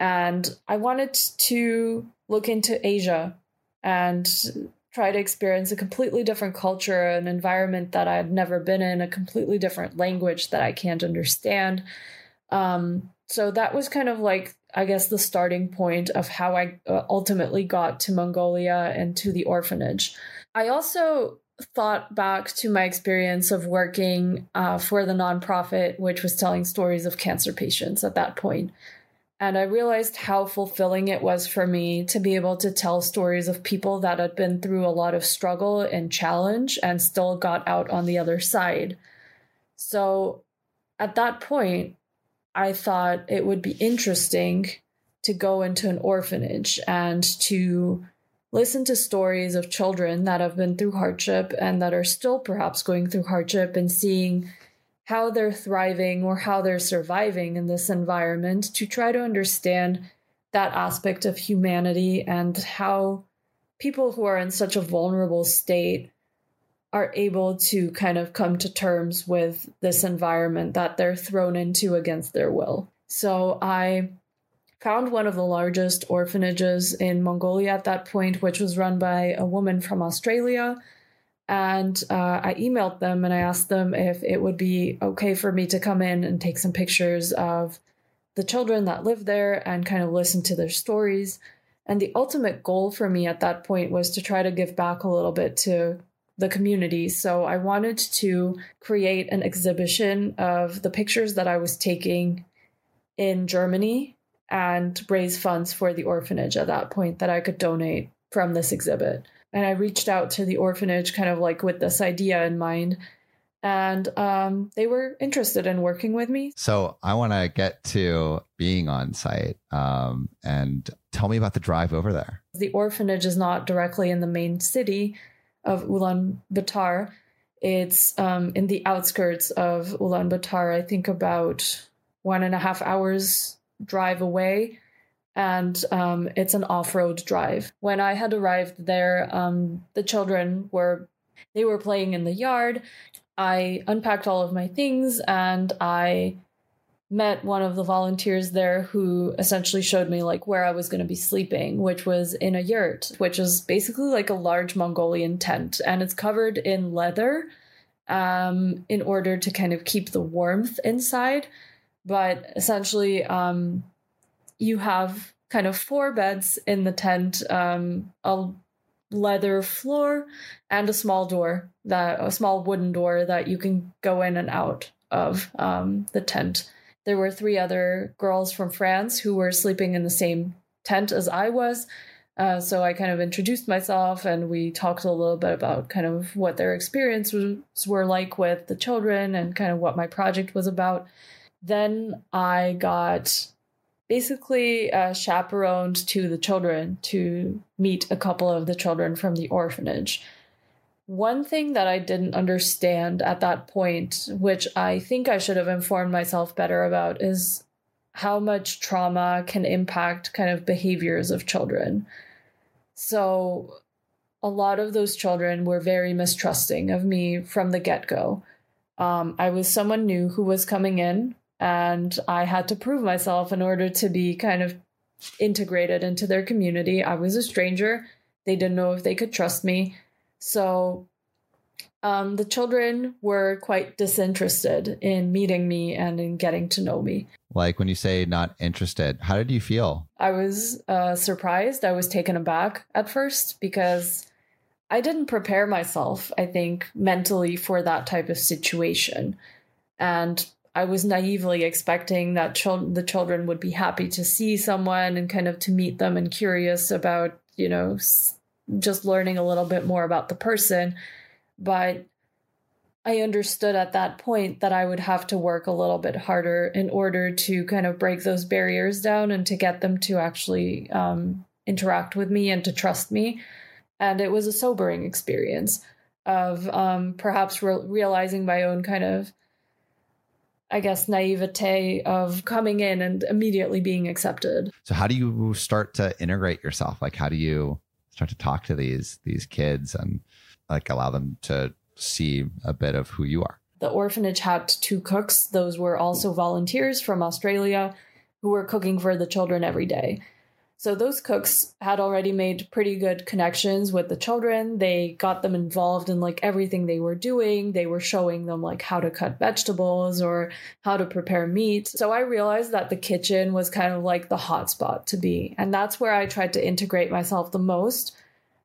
And I wanted to look into Asia and try to experience a completely different culture, an environment that I had never been in, a completely different language that I can't understand. Um, so that was kind of like, I guess, the starting point of how I uh, ultimately got to Mongolia and to the orphanage. I also thought back to my experience of working uh, for the nonprofit, which was telling stories of cancer patients at that point. And I realized how fulfilling it was for me to be able to tell stories of people that had been through a lot of struggle and challenge and still got out on the other side. So at that point, I thought it would be interesting to go into an orphanage and to listen to stories of children that have been through hardship and that are still perhaps going through hardship and seeing how they're thriving or how they're surviving in this environment to try to understand that aspect of humanity and how people who are in such a vulnerable state are able to kind of come to terms with this environment that they're thrown into against their will. So I found one of the largest orphanages in Mongolia at that point, which was run by a woman from Australia and uh, I emailed them and I asked them if it would be okay for me to come in and take some pictures of the children that live there and kind of listen to their stories. And the ultimate goal for me at that point was to try to give back a little bit to the community. So I wanted to create an exhibition of the pictures that I was taking in Germany and raise funds for the orphanage at that point that I could donate from this exhibit and I reached out to the orphanage kind of like with this idea in mind. And um, they were interested in working with me. So I want to get to being on site um, and tell me about the drive over there. The orphanage is not directly in the main city of Ulaanbaatar. It's um, in the outskirts of Ulaanbaatar, I think about one and a half hours drive away and um, it's an off-road drive. When I had arrived there, um, the children were they were playing in the yard. I unpacked all of my things and I met one of the volunteers there who essentially showed me like where I was going to be sleeping, which was in a yurt, which is basically like a large Mongolian tent and it's covered in leather um, in order to kind of keep the warmth inside. But essentially, um, you have kind of four beds in the tent, um, a leather floor, and a small door that a small wooden door that you can go in and out of um, the tent. There were three other girls from France who were sleeping in the same tent as I was. Uh, so I kind of introduced myself and we talked a little bit about kind of what their experiences were like with the children and kind of what my project was about. Then I got basically uh, chaperoned to the children to meet a couple of the children from the orphanage. One thing that I didn't understand at that point, which I think I should have informed myself better about, is how much trauma can impact kind of behaviors of children. So, a lot of those children were very mistrusting of me from the get go. Um, I was someone new who was coming in and I had to prove myself in order to be kind of integrated into their community. I was a stranger. They didn't know if they could trust me. So um, the children were quite disinterested in meeting me and in getting to know me. Like when you say not interested, how did you feel? I was uh, surprised. I was taken aback at first because I didn't prepare myself, I think, mentally for that type of situation. And I was naively expecting that chil- the children would be happy to see someone and kind of to meet them and curious about, you know, s- just learning a little bit more about the person. But I understood at that point that I would have to work a little bit harder in order to kind of break those barriers down and to get them to actually um, interact with me and to trust me. And it was a sobering experience of um, perhaps re- realizing my own kind of, I guess, naivete of coming in and immediately being accepted. So how do you start to integrate yourself? Like how do you start to talk to these these kids and like allow them to see a bit of who you are? The orphanage had two cooks. Those were also volunteers from Australia who were cooking for the children every day. So those cooks had already made pretty good connections with the children. They got them involved in like everything they were doing. They were showing them like how to cut vegetables or how to prepare meat. So I realized that the kitchen was kind of like the hotspot to be. And that's where I tried to integrate myself the most.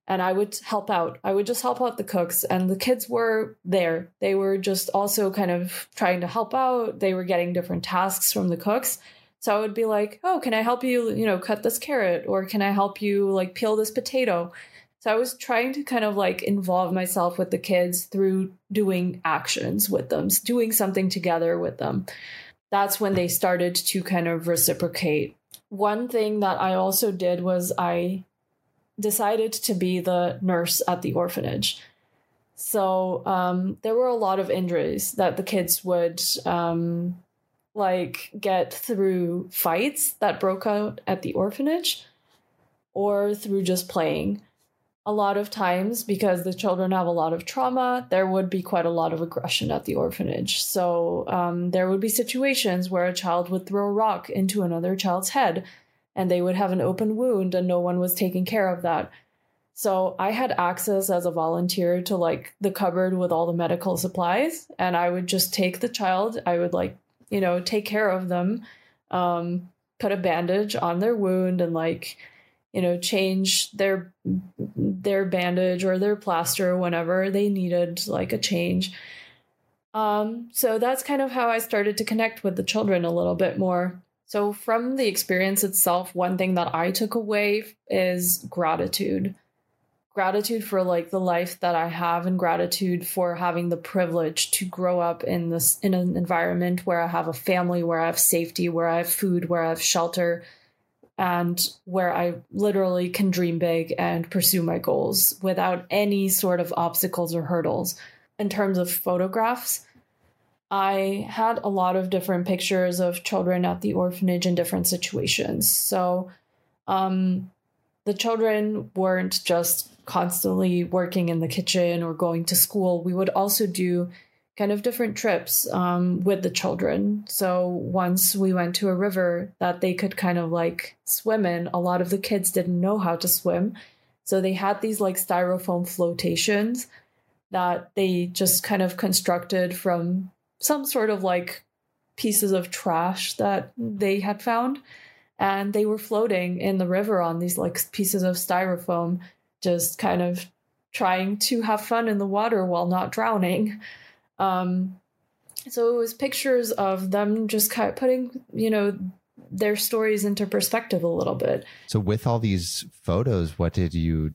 And I would help out. I would just help out the cooks. And the kids were there. They were just also kind of trying to help out. They were getting different tasks from the cooks. So I would be like, "Oh, can I help you, you know, cut this carrot or can I help you like peel this potato?" So I was trying to kind of like involve myself with the kids through doing actions with them, doing something together with them. That's when they started to kind of reciprocate. One thing that I also did was I decided to be the nurse at the orphanage. So um, there were a lot of injuries that the kids would um, like get through fights that broke out at the orphanage or through just playing. A lot of times, because the children have a lot of trauma, there would be quite a lot of aggression at the orphanage. So um, there would be situations where a child would throw a rock into another child's head and they would have an open wound and no one was taking care of that. So I had access as a volunteer to like the cupboard with all the medical supplies and I would just take the child, I would like, you know, take care of them, um, put a bandage on their wound and like, you know, change their their bandage or their plaster whenever they needed like a change. Um, so that's kind of how I started to connect with the children a little bit more. So, from the experience itself, one thing that I took away is gratitude. Gratitude for like the life that I have and gratitude for having the privilege to grow up in this in an environment where I have a family, where I have safety, where I have food, where I have shelter, and where I literally can dream big and pursue my goals without any sort of obstacles or hurdles. In terms of photographs, I had a lot of different pictures of children at the orphanage in different situations. So, um, the children weren't just constantly working in the kitchen or going to school. We would also do kind of different trips um, with the children. So, once we went to a river that they could kind of like swim in, a lot of the kids didn't know how to swim. So, they had these like styrofoam flotations that they just kind of constructed from some sort of like pieces of trash that they had found and they were floating in the river on these like pieces of styrofoam just kind of trying to have fun in the water while not drowning um so it was pictures of them just kind of putting you know their stories into perspective a little bit So with all these photos, what did you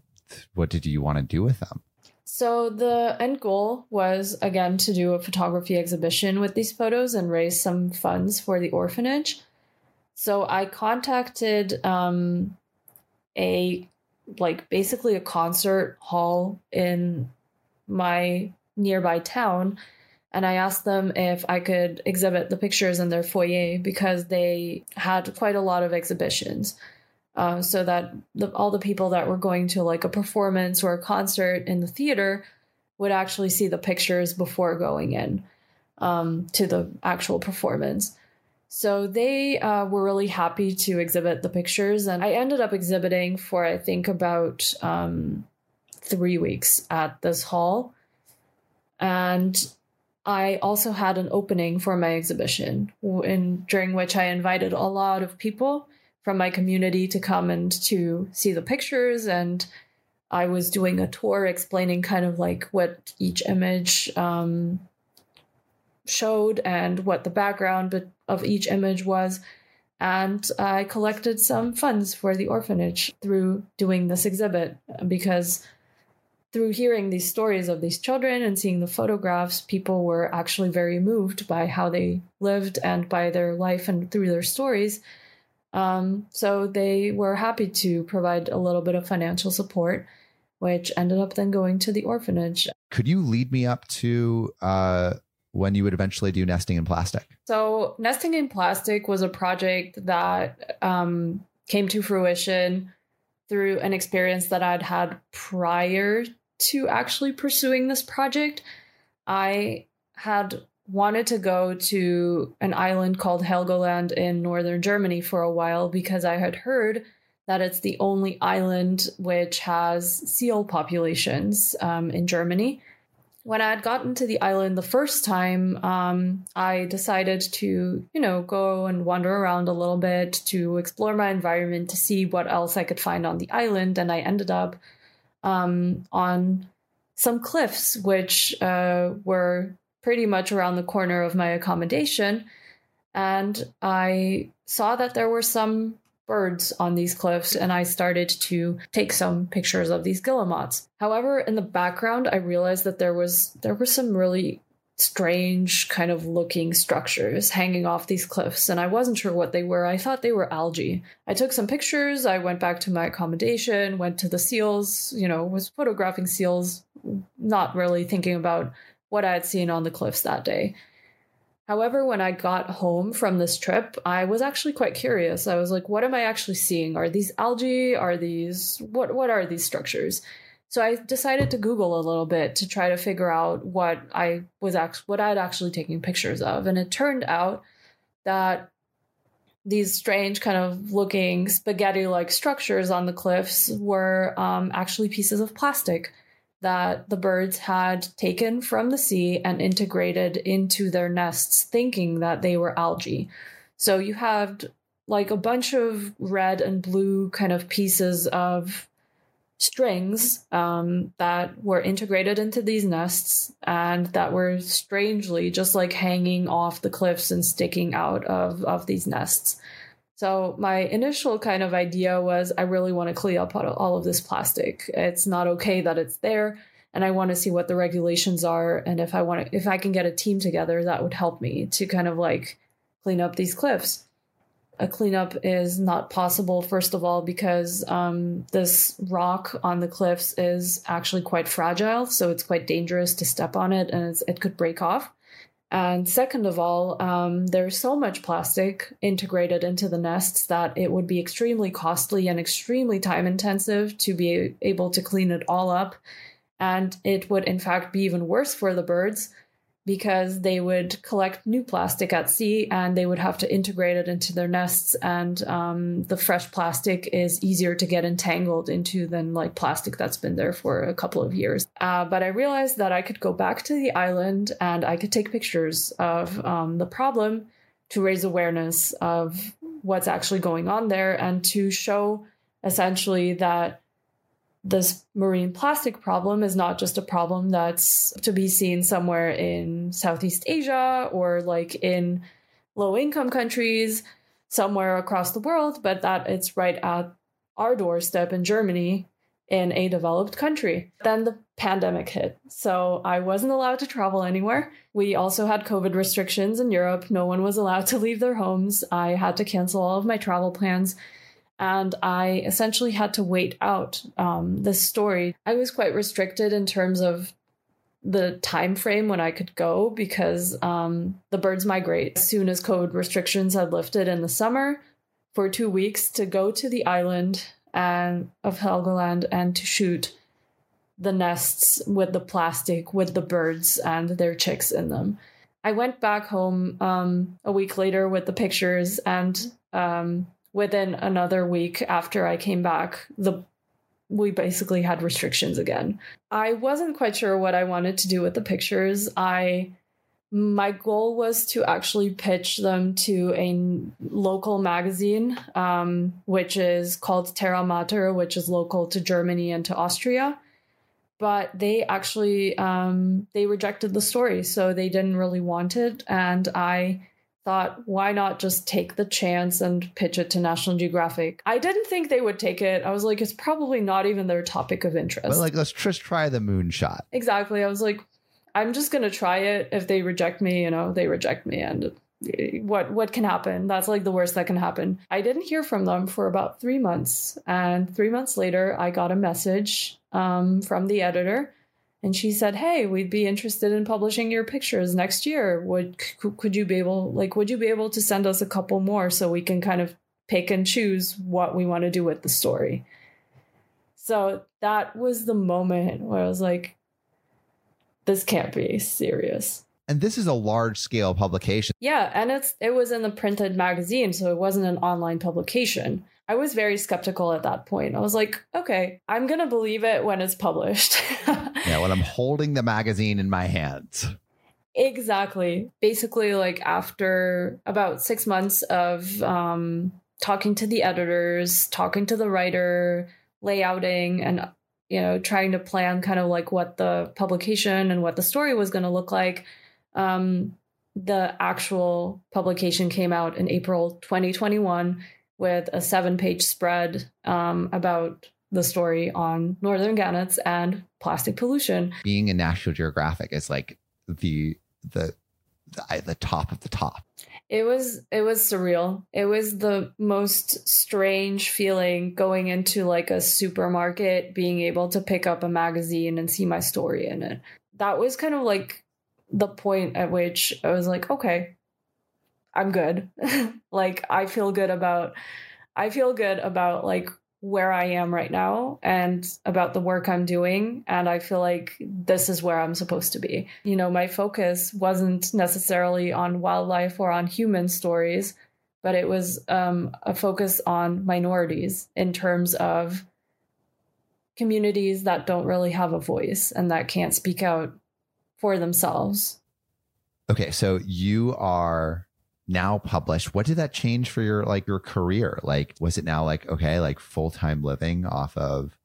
what did you want to do with them? So the end goal was again to do a photography exhibition with these photos and raise some funds for the orphanage. So I contacted um, a like basically a concert hall in my nearby town and I asked them if I could exhibit the pictures in their foyer because they had quite a lot of exhibitions uh, so that the, all the people that were going to like a performance or a concert in the theater would actually see the pictures before going in um, to the actual performance. So they uh, were really happy to exhibit the pictures, and I ended up exhibiting for I think about um, three weeks at this hall, and I also had an opening for my exhibition, in during which I invited a lot of people from my community to come and to see the pictures and I was doing a tour explaining kind of like what each image um, showed and what the background of each image was. And I collected some funds for the orphanage through doing this exhibit because through hearing these stories of these children and seeing the photographs, people were actually very moved by how they lived and by their life and through their stories. Um, so they were happy to provide a little bit of financial support, which ended up then going to the orphanage. Could you lead me up to uh, when you would eventually do nesting in plastic? So, nesting in plastic was a project that um, came to fruition through an experience that I'd had prior to actually pursuing this project. I had wanted to go to an island called Helgoland in northern Germany for a while because I had heard that it's the only island which has seal populations um, in Germany. When I had gotten to the island the first time, um, I decided to, you know, go and wander around a little bit to explore my environment to see what else I could find on the island. And I ended up um, on some cliffs, which uh, were pretty much around the corner of my accommodation. And I saw that there were some birds on these cliffs, and I started to take some pictures of these guillemots. However, in the background, I realized that there was there were some really strange kind of looking structures hanging off these cliffs and I wasn't sure what they were. I thought they were algae. I took some pictures, I went back to my accommodation, went to the seals, you know, was photographing seals, not really thinking about what I had seen on the cliffs that day. However, when I got home from this trip, I was actually quite curious. I was like, what am I actually seeing? Are these algae? Are these what what are these structures? So I decided to Google a little bit to try to figure out what I was act- what I'd actually taken pictures of, and it turned out that these strange kind of looking spaghetti-like structures on the cliffs were um, actually pieces of plastic that the birds had taken from the sea and integrated into their nests, thinking that they were algae. So you have like a bunch of red and blue kind of pieces of strings um, that were integrated into these nests and that were strangely just like hanging off the cliffs and sticking out of, of these nests. So my initial kind of idea was I really want to clean up all of this plastic. It's not okay that it's there and I want to see what the regulations are and if I want to if I can get a team together that would help me to kind of like clean up these cliffs. A cleanup is not possible first of all because um, this rock on the cliffs is actually quite fragile, so it's quite dangerous to step on it and it could break off. And second of all, um, there's so much plastic integrated into the nests that it would be extremely costly and extremely time intensive to be able to clean it all up. And it would, in fact, be even worse for the birds because they would collect new plastic at sea and they would have to integrate it into their nests. And um, the fresh plastic is easier to get entangled into than like plastic that's been there for a couple of years. Uh, but I realized that I could go back to the island and I could take pictures of um, the problem to raise awareness of what's actually going on there and to show essentially that this marine plastic problem is not just a problem that's to be seen somewhere in Southeast Asia or like in low income countries somewhere across the world, but that it's right at our doorstep in Germany in a developed country. Then the pandemic hit. So I wasn't allowed to travel anywhere. We also had COVID restrictions in Europe. No one was allowed to leave their homes. I had to cancel all of my travel plans and I essentially had to wait out um, this story. I was quite restricted in terms of the time frame when I could go because um, the birds migrate as soon as COVID restrictions had lifted in the summer for two weeks to go to the island and of Helgoland and to shoot the nests with the plastic with the birds and their chicks in them. I went back home um, a week later with the pictures and um, within another week after I came back, the we basically had restrictions again. I wasn't quite sure what I wanted to do with the pictures. I my goal was to actually pitch them to a local magazine, um, which is called Terra Mater, which is local to Germany and to Austria. But they actually um, they rejected the story, so they didn't really want it. And I thought, why not just take the chance and pitch it to National Geographic? I didn't think they would take it. I was like, it's probably not even their topic of interest. But like, let's just try the moonshot. Exactly. I was like, I'm just gonna try it. If they reject me, you know, they reject me, and what what can happen? That's like the worst that can happen. I didn't hear from them for about three months, and three months later, I got a message um, from the editor, and she said, "Hey, we'd be interested in publishing your pictures next year. Would could you be able like would you be able to send us a couple more so we can kind of pick and choose what we want to do with the story?" So that was the moment where I was like, this can't be serious. And this is a large scale publication. Yeah, and it's it was in the printed magazine, so it wasn't an online publication. I was very skeptical at that point. I was like, okay, I'm going to believe it when it's published. Yeah, when I'm holding the magazine in my hands. exactly. Basically like after about 6 months of um talking to the editors, talking to the writer, layouting and you know, trying to plan kind of like what the publication and what the story was going to look like. Um, the actual publication came out in April 2021 with a seven page spread um, about the story on northern gannets and plastic pollution. Being in National Geographic is like the the the, the top of the top. It was it was surreal. It was the most strange feeling going into like a supermarket, being able to pick up a magazine and see my story in it. That was kind of like the point at which I was like, okay, I'm good. like I feel good about I feel good about like where I am right now and about the work I'm doing. And I feel like this is where I'm supposed to be. You know, my focus wasn't necessarily on wildlife or on human stories, but it was um, a focus on minorities in terms of communities that don't really have a voice and that can't speak out for themselves. Okay, so you are now published what did that change for your like your career? Like was it now like okay like full-time living off of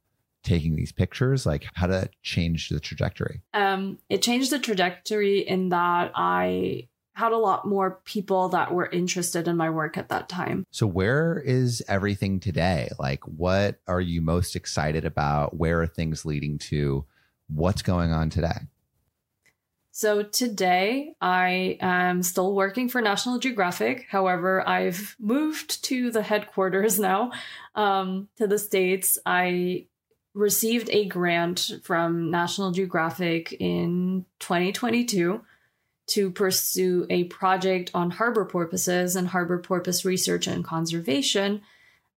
taking these pictures? Like how did that change the trajectory? Um it changed the trajectory in that i had a lot more people that were interested in my work at that time. So where is everything today? Like what are you most excited about? Where are things leading to? What's going on today so today I am still working for National Geographic. However, I've moved to the headquarters now, um, to the States. I received a grant from National Geographic in 2022 to pursue a project on harbor porpoises and harbor porpoise research and conservation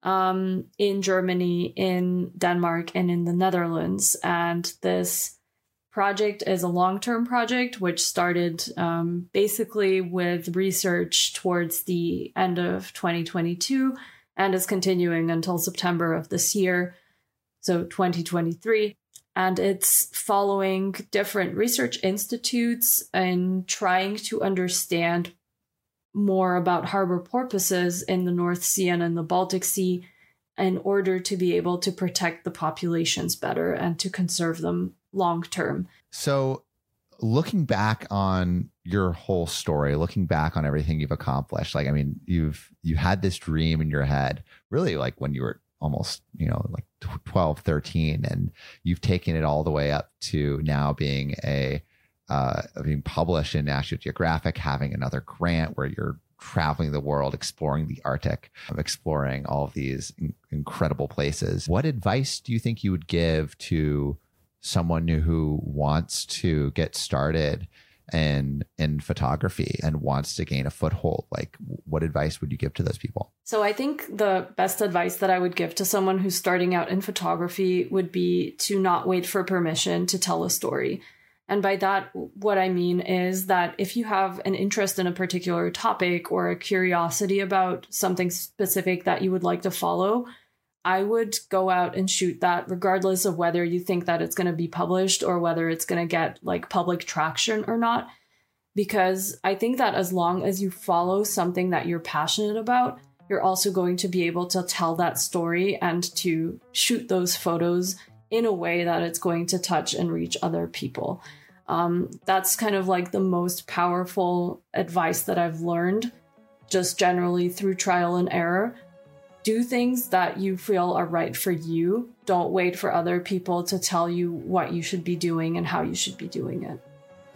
um, in Germany, in Denmark, and in the Netherlands. And this project is a long term project, which started um, basically with research towards the end of 2022 and is continuing until September of this year, so 2023. And it's following different research institutes and trying to understand more about harbor porpoises in the North Sea and in the Baltic Sea in order to be able to protect the populations better and to conserve them long term. So, looking back on your whole story, looking back on everything you've accomplished, like I mean, you've you had this dream in your head, really like when you were almost, you know, like 12, 13 and you've taken it all the way up to now being a uh, being published in National Geographic, having another grant where you're traveling the world, exploring the Arctic, exploring all of these in- incredible places. What advice do you think you would give to someone who wants to get started in in photography and wants to gain a foothold like what advice would you give to those people? So i think the best advice that i would give to someone who's starting out in photography would be to not wait for permission to tell a story. And by that what i mean is that if you have an interest in a particular topic or a curiosity about something specific that you would like to follow I would go out and shoot that regardless of whether you think that it's going to be published or whether it's going to get like public traction or not. because I think that as long as you follow something that you're passionate about, you're also going to be able to tell that story and to shoot those photos in a way that it's going to touch and reach other people. Um, that's kind of like the most powerful advice that I've learned just generally through trial and error. Do things that you feel are right for you. Don't wait for other people to tell you what you should be doing and how you should be doing it.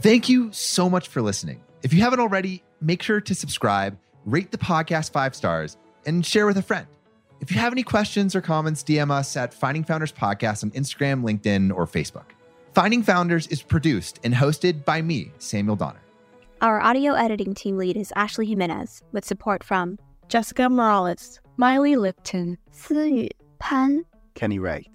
Thank you so much for listening. If you haven't already, make sure to subscribe, rate the podcast five stars, and share with a friend. If you have any questions or comments, DM us at Finding Founders Podcast on Instagram, LinkedIn, or Facebook. Finding Founders is produced and hosted by me, Samuel Donner. Our audio editing team lead is Ashley Jimenez, with support from Jessica Morales, Miley Lipton, Siyu Pan, Kenny Wright,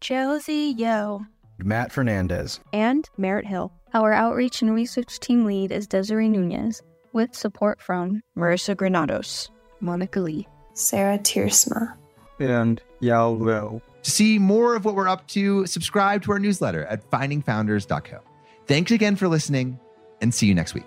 Josie Yo, Matt Fernandez, and Merritt Hill. Our outreach and research team lead is Desiree Nunez, with support from Marissa Granados, Monica Lee, Sarah Tiersma, and Yao Liu. To see more of what we're up to, subscribe to our newsletter at findingfounders.co. Thanks again for listening, and see you next week.